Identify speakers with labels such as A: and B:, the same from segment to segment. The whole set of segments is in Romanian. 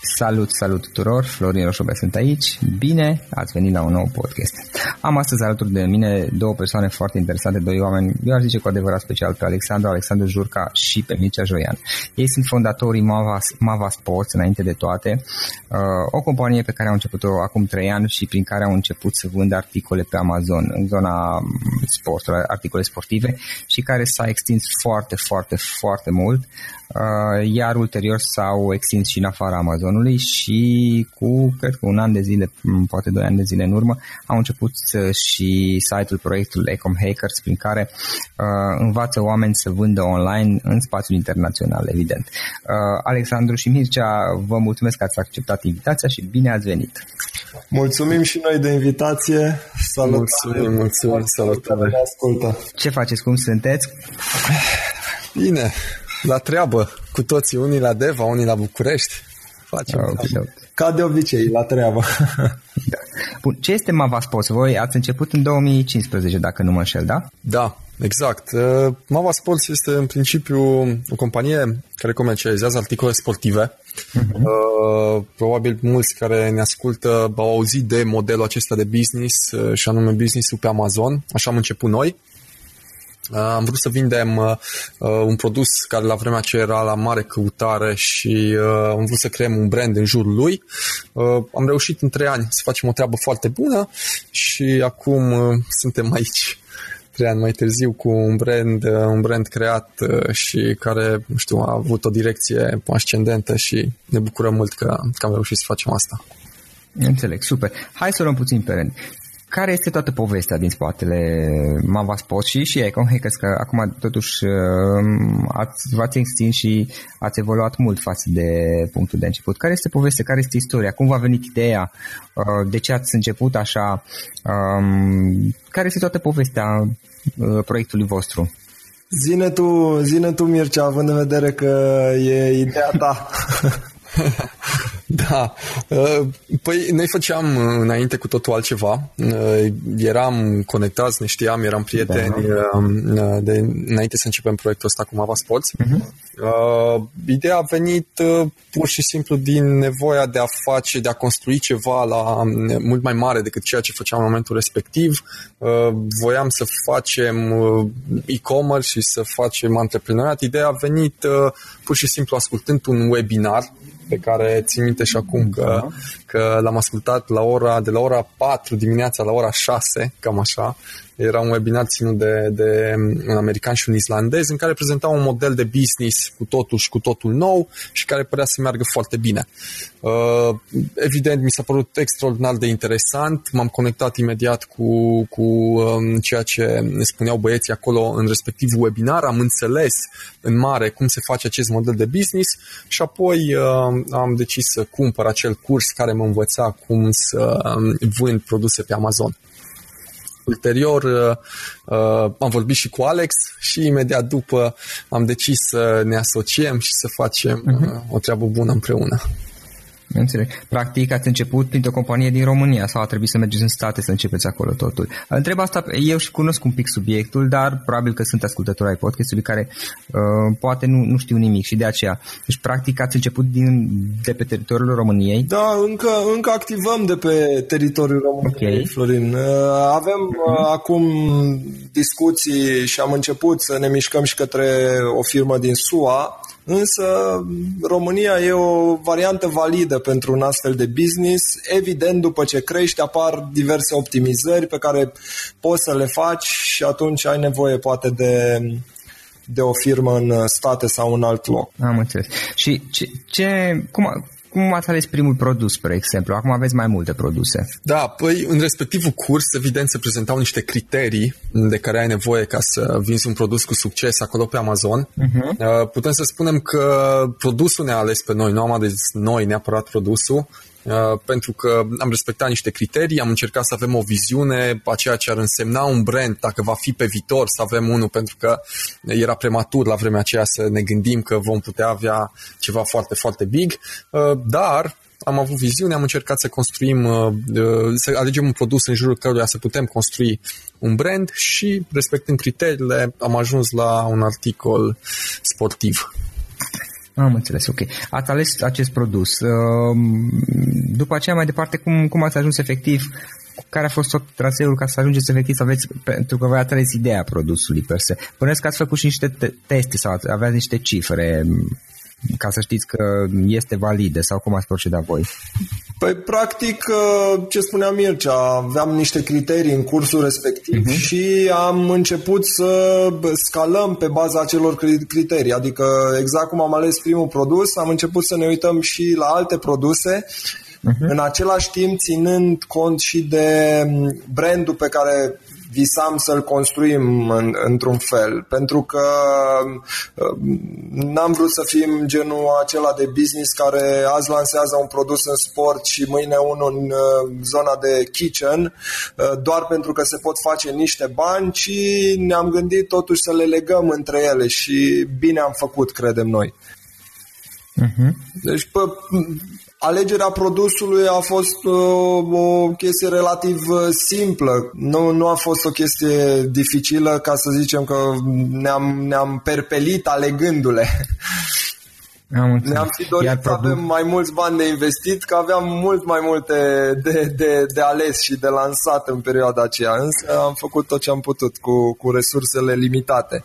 A: Salut, salut tuturor, Florin Roșobe sunt aici, bine ați venit la un nou podcast. Am astăzi alături de mine două persoane foarte interesante, doi oameni, eu aș zice cu adevărat special, pe Alexandru, Alexandru Jurca și pe Mircea Joian. Ei sunt fondatorii Mava, Mava Sports, înainte de toate, uh, o companie pe care au început-o acum trei ani și prin care au început să vândă articole pe Amazon, în zona sportului, articole sportive și care s-a extins foarte, foarte, foarte mult Uh, iar ulterior s-au extins și în afara Amazonului și cu, cred că un an de zile, poate doi ani de zile în urmă, au început și site-ul proiectul Ecom Hackers, prin care uh, învață oameni să vândă online în spațiul internațional, evident. Uh, Alexandru și Mircea, vă mulțumesc că ați acceptat invitația și bine ați venit!
B: Mulțumim și noi de invitație.
C: Salut! Mulțumim, mulțumim, salutare!
B: Ascultă.
A: Ce faceți? Cum sunteți?
C: Bine, la treabă cu toții, unii la Deva, unii la București. Facem
B: okay, okay. ca de obicei, la treabă.
A: da. Bun, ce este Mava Sports? Voi ați început în 2015, dacă nu mă înșel, da?
C: Da, exact. Mava Sports este în principiu o companie care comercializează articole sportive. Uh-huh. Probabil mulți care ne ascultă au auzit de modelul acesta de business și anume business-ul pe Amazon. Așa am început noi. Uh, am vrut să vindem uh, uh, un produs care la vremea aceea era la mare căutare și uh, am vrut să creăm un brand în jurul lui. Uh, am reușit în trei ani să facem o treabă foarte bună și acum uh, suntem aici trei ani mai târziu cu un brand, uh, un brand creat uh, și care, nu știu, a avut o direcție ascendentă și ne bucurăm mult că, că am reușit să facem asta.
A: Înțeleg, super. Hai să luăm puțin pe rând care este toată povestea din spatele Mava Sport și, și Econ Hackers, că acum totuși um, ați, v-ați extins și ați evoluat mult față de punctul de început. Care este povestea, care este istoria, cum v-a venit ideea, uh, de ce ați început așa, um, care este toată povestea uh, proiectului vostru?
B: Zine tu, zine tu Mircea, având în vedere că e ideea ta.
C: Da. Uh, păi noi făceam uh, înainte cu totul altceva. Uh, eram conectați, ne știam, eram prieteni da. de, înainte să începem proiectul ăsta cu Mava Sports. Uh-huh. Ideea a venit pur și simplu din nevoia de a face, de a construi ceva la mult mai mare decât ceea ce făceam în momentul respectiv. Voiam să facem e-commerce și să facem antreprenoriat. Ideea a venit pur și simplu ascultând un webinar pe care țin minte și acum că, da. că l-am ascultat la ora, de la ora 4 dimineața la ora 6, cam așa, era un webinar ținut de, de un american și un islandez în care prezentau un model de business cu totul și cu totul nou și care părea să meargă foarte bine. Uh, evident, mi s-a părut extraordinar de interesant. M-am conectat imediat cu, cu um, ceea ce ne spuneau băieții acolo în respectiv webinar. Am înțeles în mare cum se face acest model de business și apoi uh, am decis să cumpăr acel curs care mă învăța cum să um, vând produse pe Amazon. Ulterior uh, uh, am vorbit și cu Alex și imediat după am decis să ne asociem și să facem uh, o treabă bună împreună.
A: Înțeleg. Practic ați început printr-o companie din România sau a trebuit să mergeți în state să începeți acolo totul. Întreb asta, eu și cunosc un pic subiectul, dar probabil că sunt ascultători ai podcastului care uh, poate nu, nu știu nimic și de aceea. Deci practic ați început din, de pe teritoriul României?
B: Da, încă, încă activăm de pe teritoriul României, okay. Florin. Uh, avem uh, acum discuții și am început să ne mișcăm și către o firmă din SUA Însă România e o variantă validă pentru un astfel de business. Evident, după ce crești, apar diverse optimizări pe care poți să le faci și atunci ai nevoie poate de de o firmă în state sau în alt loc.
A: Am înțeles. Și ce, ce cum, cum ați ales primul produs, spre exemplu? Acum aveți mai multe produse.
C: Da, păi în respectivul curs, evident, se prezentau niște criterii de care ai nevoie ca să vinzi un produs cu succes acolo pe Amazon. Uh-huh. Putem să spunem că produsul ne-a ales pe noi, nu am ales noi neapărat produsul, Uh, pentru că am respectat niște criterii, am încercat să avem o viziune a ceea ce ar însemna un brand, dacă va fi pe viitor să avem unul, pentru că era prematur la vremea aceea să ne gândim că vom putea avea ceva foarte, foarte big, uh, dar am avut viziune, am încercat să construim, uh, să alegem un produs în jurul căruia să putem construi un brand și, respectând criteriile, am ajuns la un articol sportiv.
A: Am înțeles, ok. Ați ales acest produs. Um, după aceea, mai departe, cum, cum ați ajuns efectiv care a fost tot traseul ca să ajungeți efectiv să aveți, pentru că voi ați ales ideea produsului per se. Puneți că ați făcut și niște teste sau aveați niște cifre ca să știți că este valide sau cum ați procedat voi?
B: Păi, practic, uh, ce spunea Mircea, aveam niște criterii în cursul respectiv uh-huh. și am început să scalăm pe baza acelor criterii. Adică, exact cum am ales primul produs, am început să ne uităm și la alte produse Uh-huh. În același timp, ținând cont și de brandul pe care visam să-l construim în, într-un fel, pentru că uh, n-am vrut să fim genul acela de business care azi lansează un produs în sport și mâine unul în uh, zona de kitchen, uh, doar pentru că se pot face niște bani, ci ne-am gândit totuși să le legăm între ele și bine am făcut, credem noi. Uh-huh. Deci, pe, alegerea produsului a fost uh, o chestie relativ uh, simplă. Nu, nu a fost o chestie dificilă ca să zicem că ne-am, ne-am perpelit alegându-le.
A: Am
B: Ne-am fi dorit Iar să produ- avem mai mulți bani de investit, că aveam mult mai multe de, de, de ales și de lansat în perioada aceea, însă am făcut tot ce am putut cu, cu resursele limitate.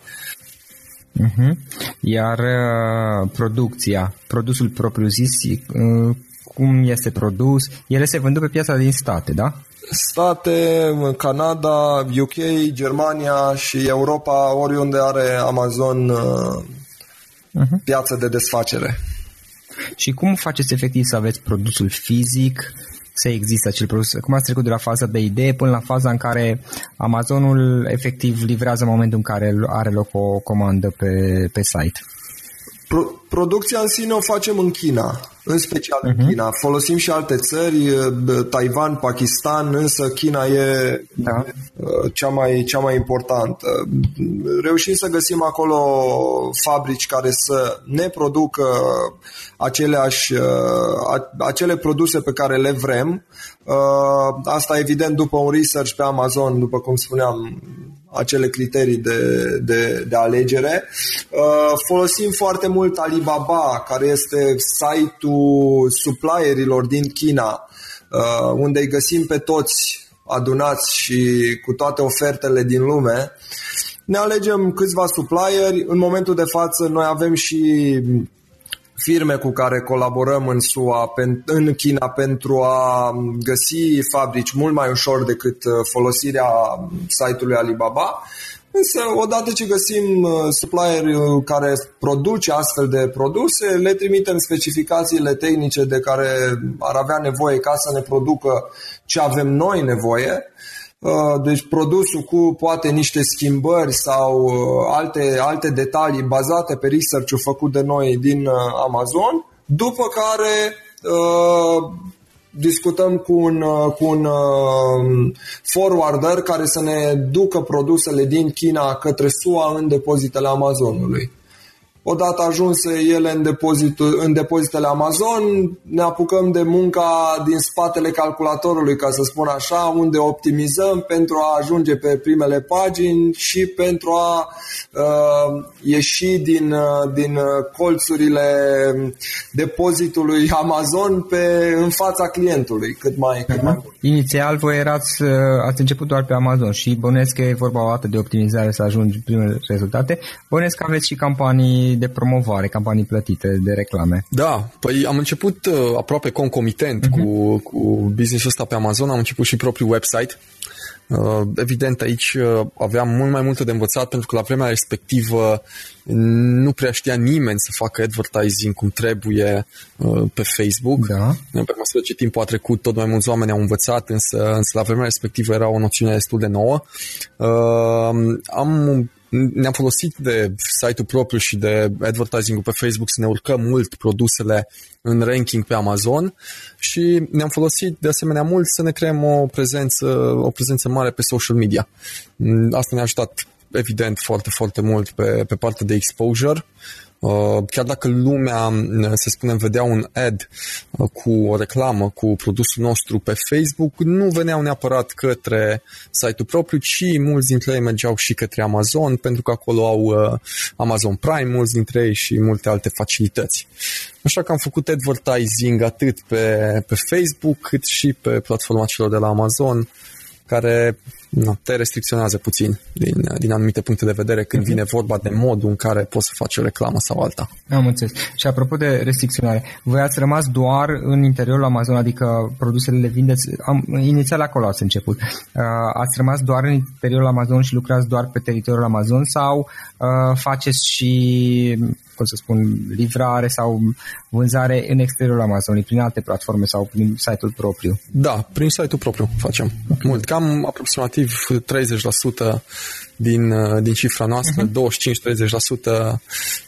A: Uh-huh. Iar uh, producția, produsul propriu-zis, uh, cum este produs? Ele se vând pe piața din state, da?
B: State, Canada, UK, Germania și Europa, oriunde are Amazon uh, uh-huh. piață de desfacere.
A: Și cum faceți efectiv să aveți produsul fizic, să există acel produs? Cum ați trecut de la faza de idee până la faza în care Amazonul efectiv livrează în momentul în care are loc o comandă pe, pe site?
B: Pro- producția în sine o facem în China, în special uh-huh. în mhm. China. Folosim și alte țări, Taiwan, Pakistan, însă China e da. cea, mai, cea mai importantă. Reușim să găsim acolo fabrici care să ne producă aceleași, acele produse pe care le vrem. Asta evident după un research pe Amazon, după cum spuneam, acele criterii de, de, de alegere. Uh, folosim foarte mult Alibaba, care este site-ul supplierilor din China, uh, unde îi găsim pe toți adunați și cu toate ofertele din lume. Ne alegem câțiva supplieri. În momentul de față noi avem și firme cu care colaborăm în SUA, în China pentru a găsi fabrici mult mai ușor decât uh, folosirea site-ului Alibaba. Însă, odată ce găsim uh, supplier uh, care produce astfel de produse, le trimitem specificațiile tehnice de care ar avea nevoie ca să ne producă ce avem noi nevoie Uh, deci produsul cu poate niște schimbări sau uh, alte, alte detalii bazate pe research-ul făcut de noi din uh, Amazon, după care discutăm cu un, cu un forwarder care să ne ducă produsele din China către SUA în depozitele Amazonului. Odată ajunse ele în, depozitul, în depozitele Amazon, ne apucăm de munca din spatele calculatorului, ca să spun așa, unde optimizăm pentru a ajunge pe primele pagini și pentru a uh, ieși din, uh, din colțurile depozitului Amazon pe, în fața clientului, cât mai, cât mai mult.
A: Inițial voi erați, uh, ați început doar pe Amazon și bănesc că e vorba o dată de optimizare să ajungi primele rezultate. Bănesc că aveți și campanii de promovare, campanii plătite de reclame.
C: Da, păi am început uh, aproape concomitent uh-huh. cu, cu business-ul ăsta pe Amazon, am început și propriul website. Uh, evident, aici uh, aveam mult mai multe de învățat pentru că la vremea respectivă nu prea știa nimeni să facă advertising cum trebuie uh, pe Facebook.
A: Da.
C: Pe măsură ce timpul a trecut, tot mai mulți oameni au învățat, însă, însă la vremea respectivă era o noțiune destul de nouă. Uh, am ne-am folosit de site-ul propriu și de advertising-ul pe Facebook să ne urcăm mult produsele în ranking pe Amazon și ne-am folosit de asemenea mult să ne creăm o prezență, o prezență mare pe social media. Asta ne-a ajutat evident foarte, foarte mult pe, pe partea de exposure Uh, chiar dacă lumea, uh, să spunem, vedea un ad uh, cu o reclamă cu produsul nostru pe Facebook, nu veneau neapărat către site-ul propriu, ci mulți dintre ei mergeau și către Amazon, pentru că acolo au Amazon Prime, mulți dintre ei și multe alte facilități. Așa că am făcut advertising atât pe, pe Facebook, cât și pe platforma celor de la Amazon, care no, te restricționează puțin din, din anumite puncte de vedere când uh-huh. vine vorba de modul în care poți să faci o reclamă sau alta.
A: Am înțeles. Și apropo de restricționare, voi ați rămas doar în interiorul Amazon, adică produsele le vindeți, am, inițial acolo ați început, uh, ați rămas doar în interiorul Amazon și lucrați doar pe teritoriul Amazon sau uh, faceți și cum să spun, livrare sau vânzare în exteriorul Amazonului, prin alte platforme sau prin site-ul propriu?
C: Da, prin site-ul propriu facem. Mult, cam aproximativ 30% din, uh, din cifra noastră, uh-huh. 25-30%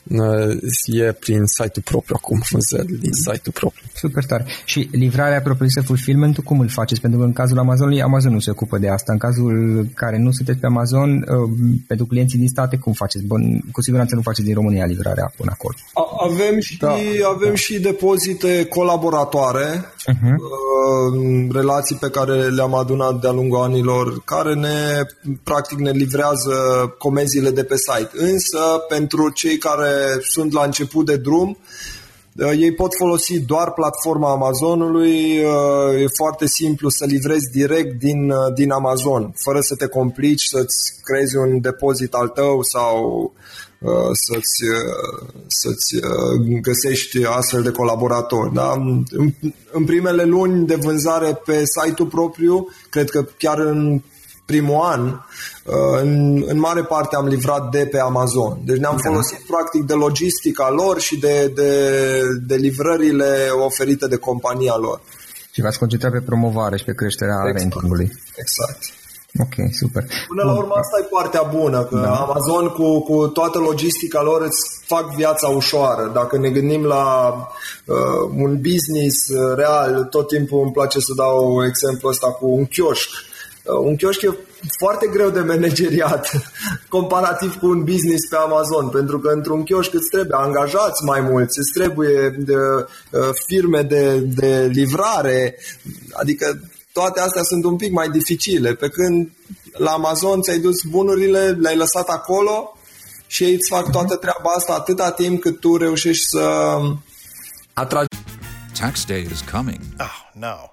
C: uh, e prin site-ul propriu acum, vânzări din site-ul propriu.
A: Super tare. Și livrarea propriu-zisă, fulfillment cum îl faceți? Pentru că în cazul Amazonului, Amazon nu se ocupă de asta. În cazul care nu sunteți pe Amazon, uh, pentru clienții din state, cum faceți? Bun, cu siguranță nu faceți din România livrarea. până acolo.
B: Avem și, da. avem și depozite colaboratoare, uh-huh. relații pe care le-am adunat de-a lungul anilor, care ne, practic, ne livrează comenzile de pe site. Însă, pentru cei care sunt la început de drum, Uh, ei pot folosi doar platforma Amazonului, uh, e foarte simplu să livrezi direct din, uh, din Amazon, fără să te complici, să-ți creezi un depozit al tău sau să-ți, să-ți găsești astfel de colaboratori. Da? În primele luni de vânzare pe site-ul propriu, cred că chiar în primul an, uh, în, în mare parte am livrat de pe Amazon. Deci ne-am da. folosit practic de logistica lor și de, de, de livrările oferite de compania lor.
A: Și v-ați concentrat pe promovare și pe creșterea exact. rankingului.
B: Exact.
A: Ok, super.
B: Până la urmă asta e partea bună, că da. Amazon cu, cu toată logistica lor îți fac viața ușoară. Dacă ne gândim la uh, un business uh, real, tot timpul îmi place să dau exemplu ăsta cu un chioșc. Uh, un chioșc e foarte greu de manageriat comparativ cu un business pe Amazon, pentru că într-un chioșc îți trebuie angajați mai mulți, îți trebuie de, uh, firme de, de livrare, adică toate astea sunt un pic mai dificile, pe când la Amazon ți-ai dus bunurile, le-ai lăsat acolo și ei îți fac toată treaba asta atâta timp cât tu reușești să atragi. Tax day is coming. Oh, no.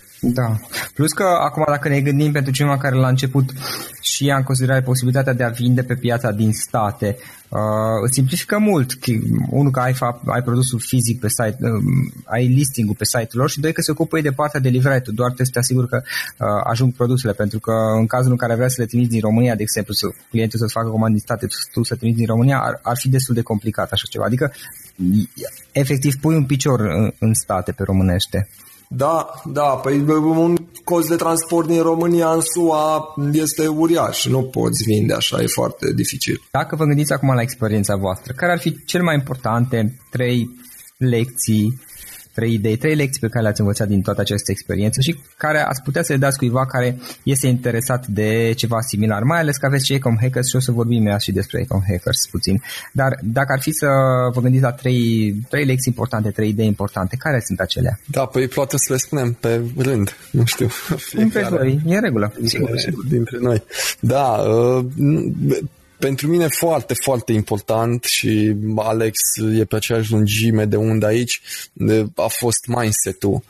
A: Da. Plus că acum dacă ne gândim pentru cineva care la început și ia în considerare posibilitatea de a vinde pe piața din state, uh, îți simplifică mult. Unul că ai, ai produsul fizic pe site, uh, ai listing-ul pe site-ul lor și doi că se ocupă ei de partea de livrare. Tu doar trebuie să te asiguri că uh, ajung produsele, pentru că în cazul în care vrea să le trimiți din România, de exemplu, să clientul să-ți facă comandă din state, tu să trimiți din România, ar, ar fi destul de complicat așa ceva. Adică, efectiv, pui un picior în, în state pe românește.
B: Da, da, păi un cost de transport din România în SUA este uriaș, nu poți vinde așa, e foarte dificil.
A: Dacă vă gândiți acum la experiența voastră, care ar fi cel mai importante trei lecții trei idei, trei lecții pe care le-ați învățat din toată această experiență și care ați putea să le dați cuiva care este interesat de ceva similar, mai ales că aveți și Ecom Hackers și o să vorbim mai și despre Ecom Hackers puțin. Dar dacă ar fi să vă gândiți la trei, trei lecții importante, trei idei importante, care sunt acelea?
C: Da, păi poate să le spunem pe rând, nu știu.
A: Fiecare. E în regulă.
C: Sigur, sigur. Dintre noi. Da, uh, pentru mine foarte, foarte important și Alex e pe aceeași lungime de undă aici, a fost mindset-ul.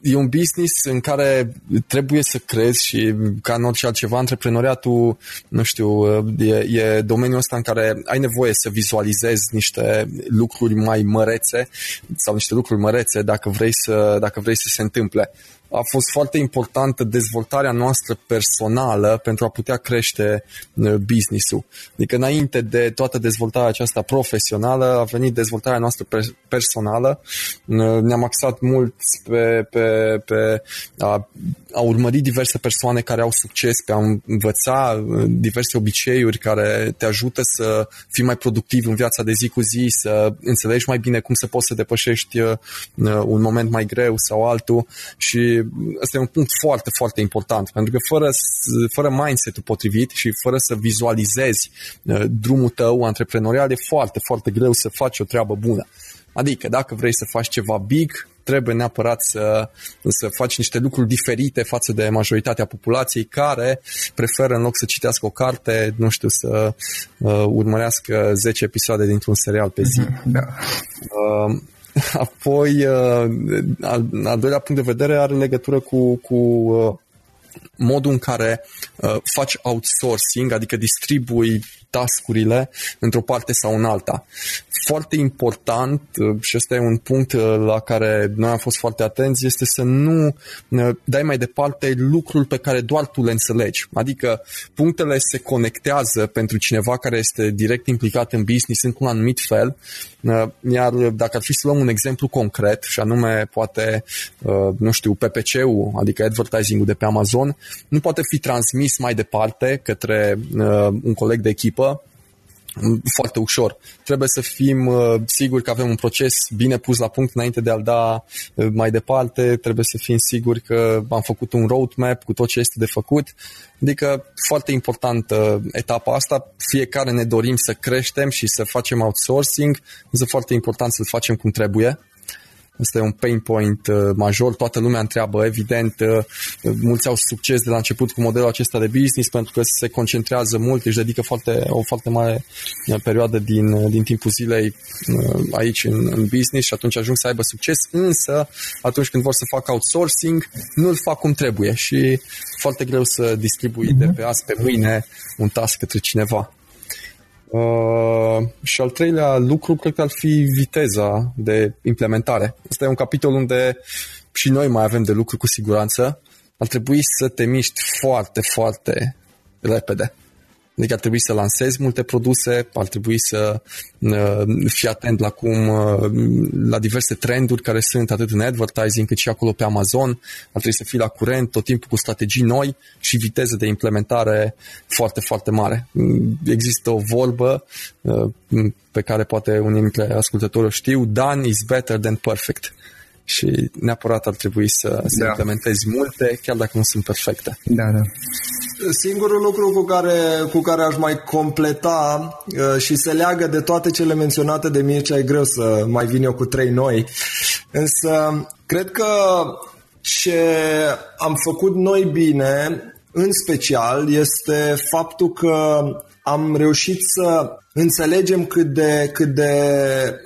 C: E un business în care trebuie să crezi și ca în orice altceva, antreprenoriatul, nu știu, e, e domeniul ăsta în care ai nevoie să vizualizezi niște lucruri mai mărețe sau niște lucruri mărețe dacă vrei să, dacă vrei să se întâmple a fost foarte importantă dezvoltarea noastră personală pentru a putea crește uh, business-ul. Adică înainte de toată dezvoltarea aceasta profesională a venit dezvoltarea noastră personală. Uh, ne-am axat mult pe, pe, pe a, a urmări diverse persoane care au succes, pe a învăța uh, diverse obiceiuri care te ajută să fii mai productiv în viața de zi cu zi, să înțelegi mai bine cum să poți să depășești un moment mai greu sau altul și ăsta e un punct foarte, foarte important, pentru că fără, fără mindset-ul potrivit și fără să vizualizezi uh, drumul tău antreprenorial, e foarte, foarte greu să faci o treabă bună. Adică, dacă vrei să faci ceva big, trebuie neapărat să, să faci niște lucruri diferite față de majoritatea populației care preferă în loc să citească o carte, nu știu, să uh, urmărească 10 episoade dintr-un serial pe zi. Da. Uh, Apoi, uh, al, al doilea punct de vedere are legătură cu, cu uh, modul în care uh, faci outsourcing, adică distribui tascurile într-o parte sau în alta. Foarte important, uh, și ăsta e un punct uh, la care noi am fost foarte atenți, este să nu uh, dai mai departe lucruri pe care doar tu le înțelegi. Adică punctele se conectează pentru cineva care este direct implicat în business într-un anumit fel, iar dacă ar fi să luăm un exemplu concret, și anume poate, nu știu, PPC-ul, adică advertising-ul de pe Amazon, nu poate fi transmis mai departe către un coleg de echipă foarte ușor. Trebuie să fim uh, siguri că avem un proces bine pus la punct înainte de a-l da uh, mai departe, trebuie să fim siguri că am făcut un roadmap cu tot ce este de făcut. Adică foarte importantă etapa asta, fiecare ne dorim să creștem și să facem outsourcing, însă foarte important să-l facem cum trebuie Asta e un pain point uh, major, toată lumea întreabă, evident, uh, mulți au succes de la început cu modelul acesta de business pentru că se concentrează mult, își dedică foarte, o foarte mare uh, perioadă din, din timpul zilei aici în, în business și atunci ajung să aibă succes, însă atunci când vor să facă outsourcing, nu-l fac cum trebuie și foarte greu să distribui mm-hmm. de mhm. pe azi pe mâine un task către cineva. Uh, și al treilea lucru cred că ar fi viteza de implementare. Asta e un capitol unde și noi mai avem de lucru cu siguranță. Ar trebui să te miști foarte, foarte repede. Adică ar trebui să lansezi multe produse, ar trebui să uh, fii atent la cum, uh, la diverse trenduri care sunt atât în advertising cât și acolo pe Amazon, ar trebui să fii la curent tot timpul cu strategii noi și viteză de implementare foarte, foarte mare. Există o vorbă uh, pe care poate unii dintre ascultători știu, done is better than perfect și neapărat ar trebui să, să da. implementezi multe, chiar dacă nu sunt perfecte.
A: Da, da.
B: Singurul lucru cu care, cu care aș mai completa uh, și se leagă de toate cele menționate de Mircea, e greu să mai vin eu cu trei noi, însă cred că ce am făcut noi bine, în special, este faptul că am reușit să înțelegem cât de, cât de,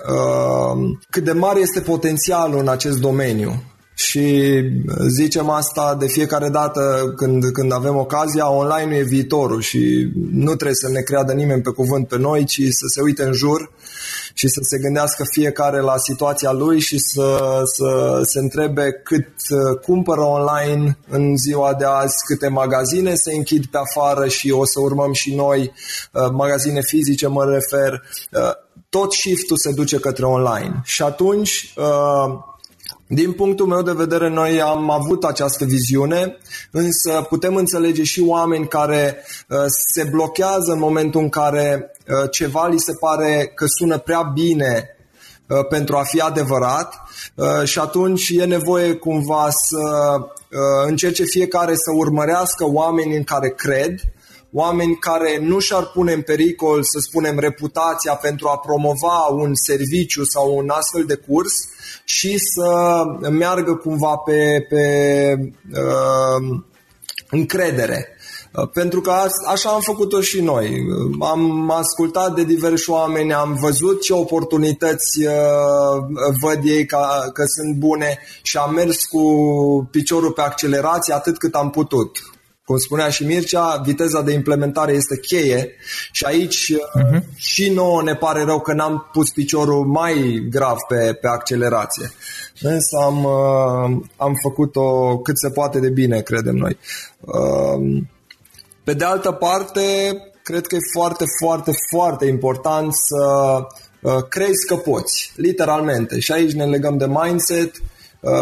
B: uh, cât de mare este potențialul în acest domeniu. Și zicem asta de fiecare dată când, când avem ocazia, online e viitorul și nu trebuie să ne creadă nimeni pe cuvânt pe noi, ci să se uite în jur și să se gândească fiecare la situația lui și să, să se întrebe cât uh, cumpără online în ziua de azi, câte magazine se închid pe afară și o să urmăm și noi, uh, magazine fizice mă refer, uh, tot shift-ul se duce către online. Și atunci din punctul meu de vedere, noi am avut această viziune, însă putem înțelege și oameni care uh, se blochează în momentul în care uh, ceva li se pare că sună prea bine uh, pentru a fi adevărat și atunci e nevoie cumva să încerce fiecare să urmărească oameni în care cred, oameni care nu și-ar pune în pericol, să spunem, reputația pentru a promova un serviciu sau un astfel de curs și să meargă cumva pe, pe uh, încredere. Uh, pentru că așa am făcut-o și noi. Am ascultat de diversi oameni, am văzut ce oportunități uh, văd ei ca, că sunt bune și am mers cu piciorul pe accelerație atât cât am putut cum spunea și Mircea, viteza de implementare este cheie și aici uh-huh. și nouă ne pare rău că n-am pus piciorul mai grav pe, pe accelerație. Însă am, uh, am făcut-o cât se poate de bine, credem noi. Uh, pe de altă parte, cred că e foarte, foarte, foarte important să uh, crezi că poți, literalmente. Și aici ne legăm de mindset, Uh,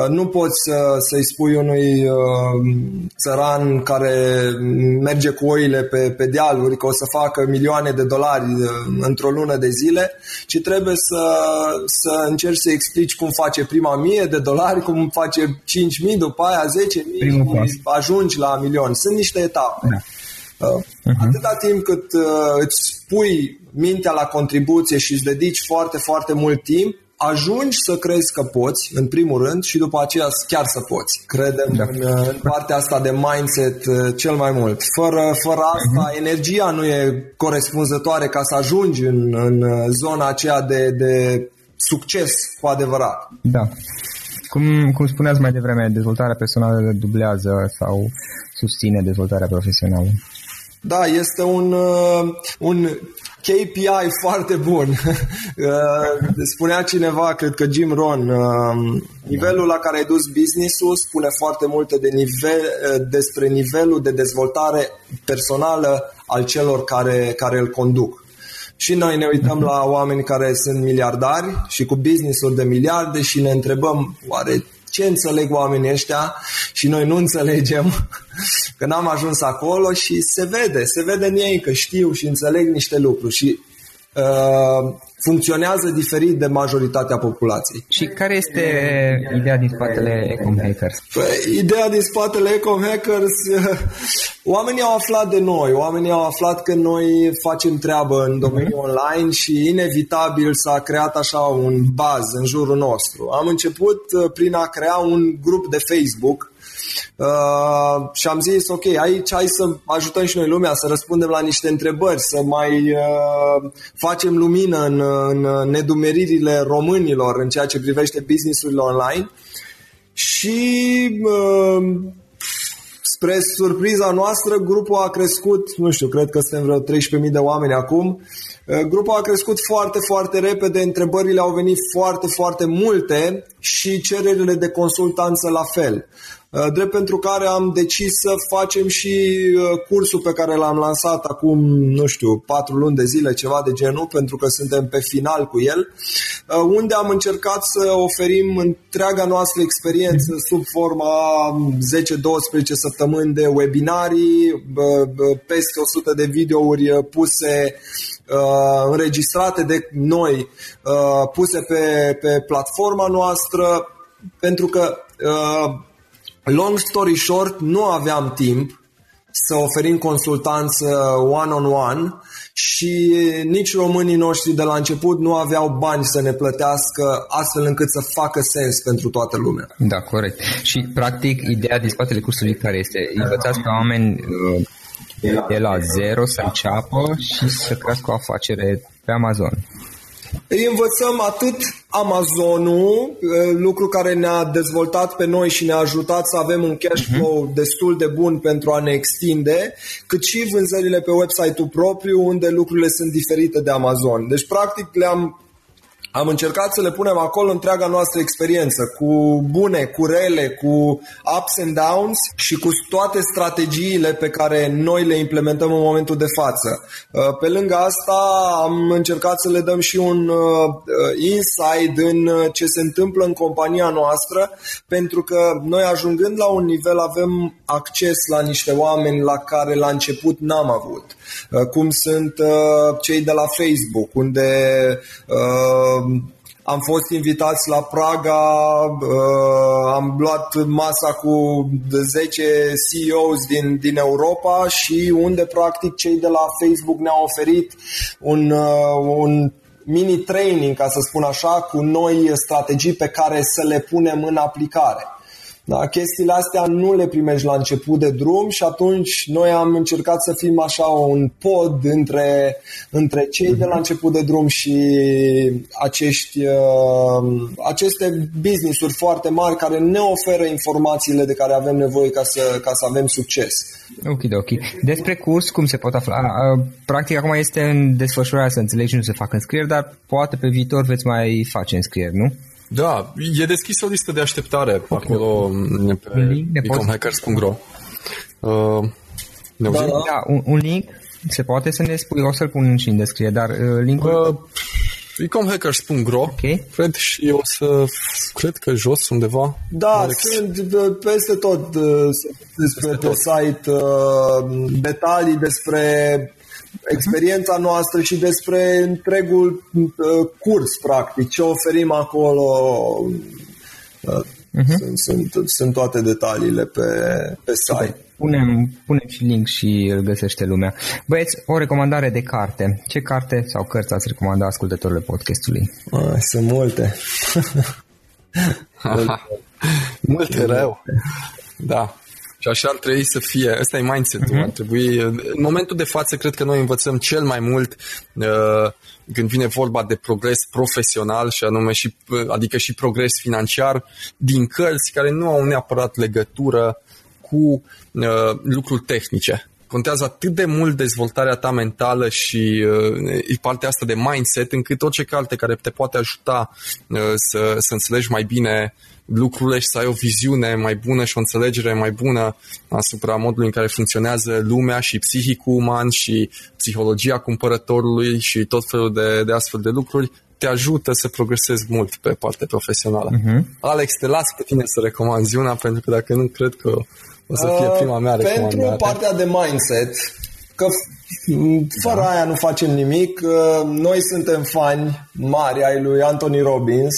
B: nu poți să, să-i spui unui uh, țăran care merge cu oile pe, pe dealuri că o să facă milioane de dolari uh, într-o lună de zile, ci trebuie să, să încerci să explici cum face prima mie de dolari, cum face 5.000, după aia 10.000, cum ajungi la milion. Sunt niște etape. Da. Uh-huh. Atâta timp cât uh, îți pui mintea la contribuție și îți dedici foarte, foarte mult timp, ajungi să crezi că poți, în primul rând, și după aceea chiar să poți. Credem da. în, în partea asta de mindset uh, cel mai mult. Fără, fără asta, uh-huh. energia nu e corespunzătoare ca să ajungi în, în uh, zona aceea de, de succes cu adevărat.
A: Da. Cum, cum spuneați mai devreme, dezvoltarea personală dublează sau susține dezvoltarea profesională.
B: Da, este un, uh, un KPI foarte bun. Uh, spunea cineva, cred că Jim Ron, uh, nivelul la care ai dus business-ul spune foarte multe de nivel, despre nivelul de dezvoltare personală al celor care, care îl conduc. Și noi ne uităm la oameni care sunt miliardari și cu business-uri de miliarde și ne întrebăm oare ce înțeleg oamenii ăștia și noi nu înțelegem că n-am ajuns acolo și se vede, se vede în ei că știu și înțeleg niște lucruri și uh, funcționează diferit de majoritatea populației.
A: Și care este ideea din spatele Ecom Hackers?
B: Păi, ideea din spatele Ecom Hackers, oamenii au aflat de noi, oamenii au aflat că noi facem treabă în domeniul uh-huh. online și inevitabil s-a creat așa un baz în jurul nostru. Am început uh, prin a crea un grup de Facebook Uh, și am zis, ok, aici hai să ajutăm și noi lumea, să răspundem la niște întrebări, să mai uh, facem lumină în, în nedumeririle românilor în ceea ce privește businessurile online. Și uh, spre surpriza noastră, grupul a crescut, nu știu, cred că suntem vreo 13.000 de oameni acum, uh, Grupul a crescut foarte, foarte repede, întrebările au venit foarte, foarte multe și cererile de consultanță la fel. Uh, drept pentru care am decis să facem și uh, cursul pe care l-am lansat acum, nu știu, patru luni de zile, ceva de genul, pentru că suntem pe final cu el, uh, unde am încercat să oferim întreaga noastră experiență sub forma 10-12 săptămâni de webinarii, peste 100 de videouri puse înregistrate de noi, puse pe, pe platforma noastră, pentru că Long story short, nu aveam timp să oferim consultanță one-on-one și nici românii noștri de la început nu aveau bani să ne plătească astfel încât să facă sens pentru toată lumea.
A: Da, corect. Și practic ideea din spatele cursului care este? Învățați pe oameni uh, de la zero să înceapă și să crească o afacere pe Amazon.
B: Îi învățăm atât Amazonul, lucru care ne-a dezvoltat pe noi și ne-a ajutat să avem un cash mhm. flow uh-huh. destul de bun pentru a ne extinde, cât și vânzările pe website-ul propriu, unde lucrurile sunt diferite de Amazon. Deci, practic, le-am am încercat să le punem acolo întreaga noastră experiență, cu bune, cu rele, cu ups and downs și cu toate strategiile pe care noi le implementăm în momentul de față. Uh, pe lângă asta am încercat să le dăm și un uh, insight în ce se întâmplă în compania noastră, pentru că noi ajungând la un nivel avem acces la niște oameni la care la început n-am avut. Uh, cum sunt cei de la Facebook, unde am fost invitați la Praga, uh, am luat masa cu 10 CEOs din, din Europa și unde practic cei de la Facebook ne-au oferit un, uh, un mini training, ca să spun așa, cu noi strategii pe care să le punem în aplicare. Da, chestiile astea nu le primești la început de drum și atunci noi am încercat să fim așa un pod între, între cei de la început de drum și acești, uh, aceste business-uri foarte mari care ne oferă informațiile de care avem nevoie ca să, ca să avem succes.
A: Ok, ok. Despre curs, cum se pot afla? Uh, practic, acum este în desfășurare, să înțeleg și nu se fac înscrieri, dar poate pe viitor veți mai face înscrieri, nu?
C: Da, e deschisă o listă de așteptare okay. acolo pe ecomhackers.ro uh,
A: ne da, da. da un, un link se poate să ne spui, o să-l pun și în descriere, dar uh, linkul... Uh,
C: ecomhackers.ro okay. Cred și o să cred că jos undeva
B: Da, Alex. sunt uh, peste tot uh, despre peste pe tot. site detalii despre experiența noastră și despre întregul uh, curs, practic, ce oferim acolo. Uh-huh. Sunt, sunt, sunt toate detaliile pe, pe site.
A: Punem, punem și link și îl găsește lumea. Băieți, o recomandare de carte. Ce carte sau cărți ați recomanda ascultătorile podcastului?
B: Ah, sunt multe.
C: multe rău. Da. Și așa ar trebui să fie. Ăsta e mindset-ul. Uh-huh. Ar trebui, în momentul de față, cred că noi învățăm cel mai mult uh, când vine vorba de progres profesional și anume și, adică și progres financiar din cărți care nu au neapărat legătură cu uh, lucruri tehnice contează atât de mult dezvoltarea ta mentală și uh, partea asta de mindset, încât orice carte care te poate ajuta uh, să, să înțelegi mai bine lucrurile și să ai o viziune mai bună și o înțelegere mai bună asupra modului în care funcționează lumea și psihicul uman și psihologia cumpărătorului și tot felul de, de astfel de lucruri, te ajută să progresezi mult pe partea profesională. Uh-huh. Alex, te las pe tine să recomanzi una, pentru că dacă nu, cred că o să fie prima mea
B: recomandare. Pentru partea de mindset, că fără da. aia nu facem nimic, noi suntem fani mari ai lui Anthony Robbins,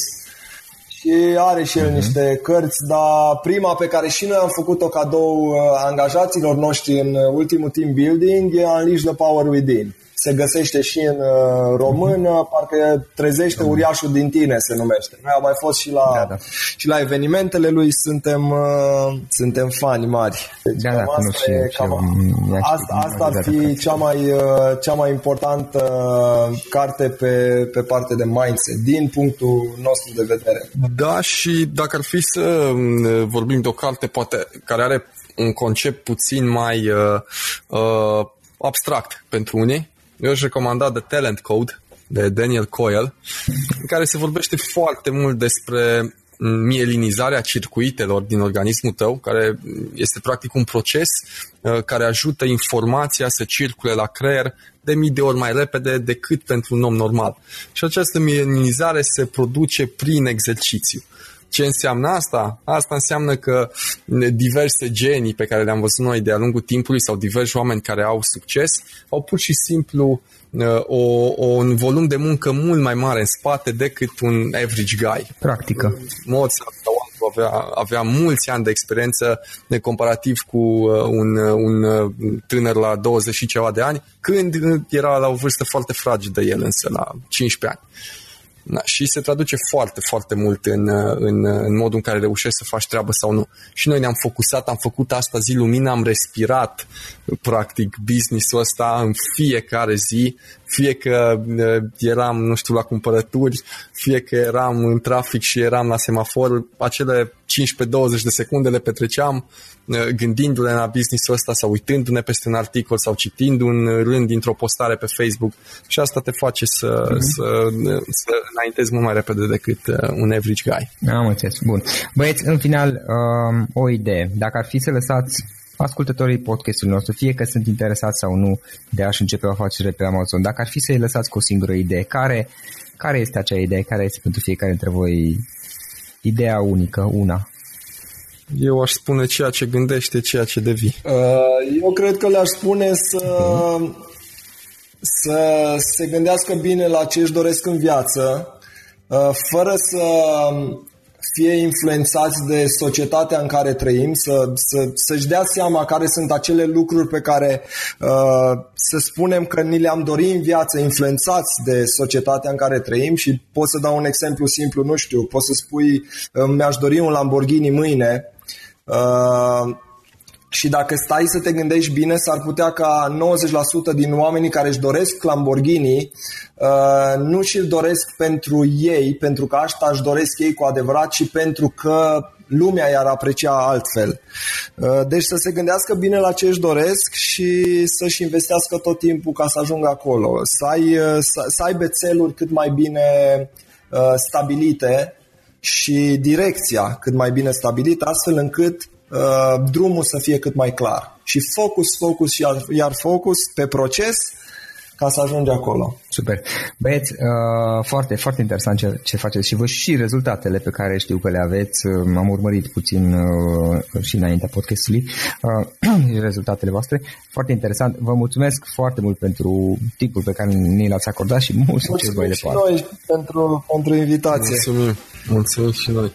B: și are și el uh-huh. niște cărți, dar prima pe care și noi am făcut-o cadou uh, angajaților noștri în ultimul team building e Unleash the Power Within se găsește și în uh, română, parcă trezește uriașul din tine se numește. Noi am mai fost și la, da, da. și la evenimentele lui, suntem, uh, suntem fani mari. Deci da, da, asta, e, cam, asta, asta ar fi cea mai, uh, cea mai importantă carte pe, pe parte de mindset, din punctul nostru de vedere.
C: Da, și dacă ar fi să vorbim de o carte poate care are un concept puțin mai uh, uh, abstract pentru unii, eu aș recomanda The Talent Code de Daniel Coyle, în care se vorbește foarte mult despre mielinizarea circuitelor din organismul tău, care este practic un proces uh, care ajută informația să circule la creier de mii de ori mai repede decât pentru un om normal. Și această mielinizare se produce prin exercițiu. Ce înseamnă asta? Asta înseamnă că diverse genii pe care le-am văzut noi de-a lungul timpului sau diversi oameni care au succes au pur și simplu uh, o, o, un volum de muncă mult mai mare în spate decât un average guy.
A: Practică.
C: Mozart sau avea, avea mulți ani de experiență de comparativ cu uh, un, uh, un tânăr la 20 și ceva de ani, când era la o vârstă foarte fragedă el însă, la 15 ani. Da, și se traduce foarte, foarte mult în, în, în modul în care reușești să faci treabă sau nu. Și noi ne-am focusat, am făcut asta zi lumină, am respirat practic business-ul ăsta în fiecare zi, fie că eram, nu știu, la cumpărături, fie că eram în trafic și eram la semafor, acele 15-20 de secunde le petreceam gândindu-ne la business-ul ăsta sau uitându-ne peste un articol sau citind un rând dintr-o postare pe Facebook și asta te face să, mm-hmm. să, să înaintezi mult mai repede decât un average guy.
A: Am înțeles. Bun. Băieți, în final, um, o idee. Dacă ar fi să lăsați ascultătorii podcastului nostru, fie că sunt interesați sau nu de a-și începe o afacere pe Amazon, dacă ar fi să-i lăsați cu o singură idee, care, care este acea idee? Care este pentru fiecare dintre voi ideea unică, una?
C: Eu aș spune ceea ce gândește, ceea ce devii. Uh,
B: eu cred că le-aș spune să, să se gândească bine la ce își doresc în viață, uh, fără să fie influențați de societatea în care trăim, să, să, să-și dea seama care sunt acele lucruri pe care uh, să spunem că ni le-am dorit în viață, influențați de societatea în care trăim și pot să dau un exemplu simplu, nu știu, pot să spui mi-aș dori un Lamborghini mâine, Uh, și dacă stai să te gândești bine, s-ar putea ca 90% din oamenii care își doresc Lamborghini uh, nu și-l doresc pentru ei, pentru că asta își doresc ei cu adevărat, ci pentru că lumea i-ar aprecia altfel. Uh, deci să se gândească bine la ce își doresc și să-și investească tot timpul ca să ajungă acolo. Să, ai, uh, să, să aibă țeluri cât mai bine uh, stabilite și direcția cât mai bine stabilită, astfel încât uh, drumul să fie cât mai clar. Și focus, focus și iar, iar focus pe proces ca să ajungi acolo.
A: Super. Băieți, uh, foarte, foarte interesant ce, ce faceți și vă și rezultatele pe care știu că le aveți. Uh, am urmărit puțin uh, și înaintea podcastului uh, rezultatele voastre. Foarte interesant. Vă mulțumesc foarte mult pentru timpul pe care ni l-ați acordat și mult succes mai departe.
B: Mulțumim și noi pentru, pentru invitație.
C: Mulțumim. Mulțumim și noi.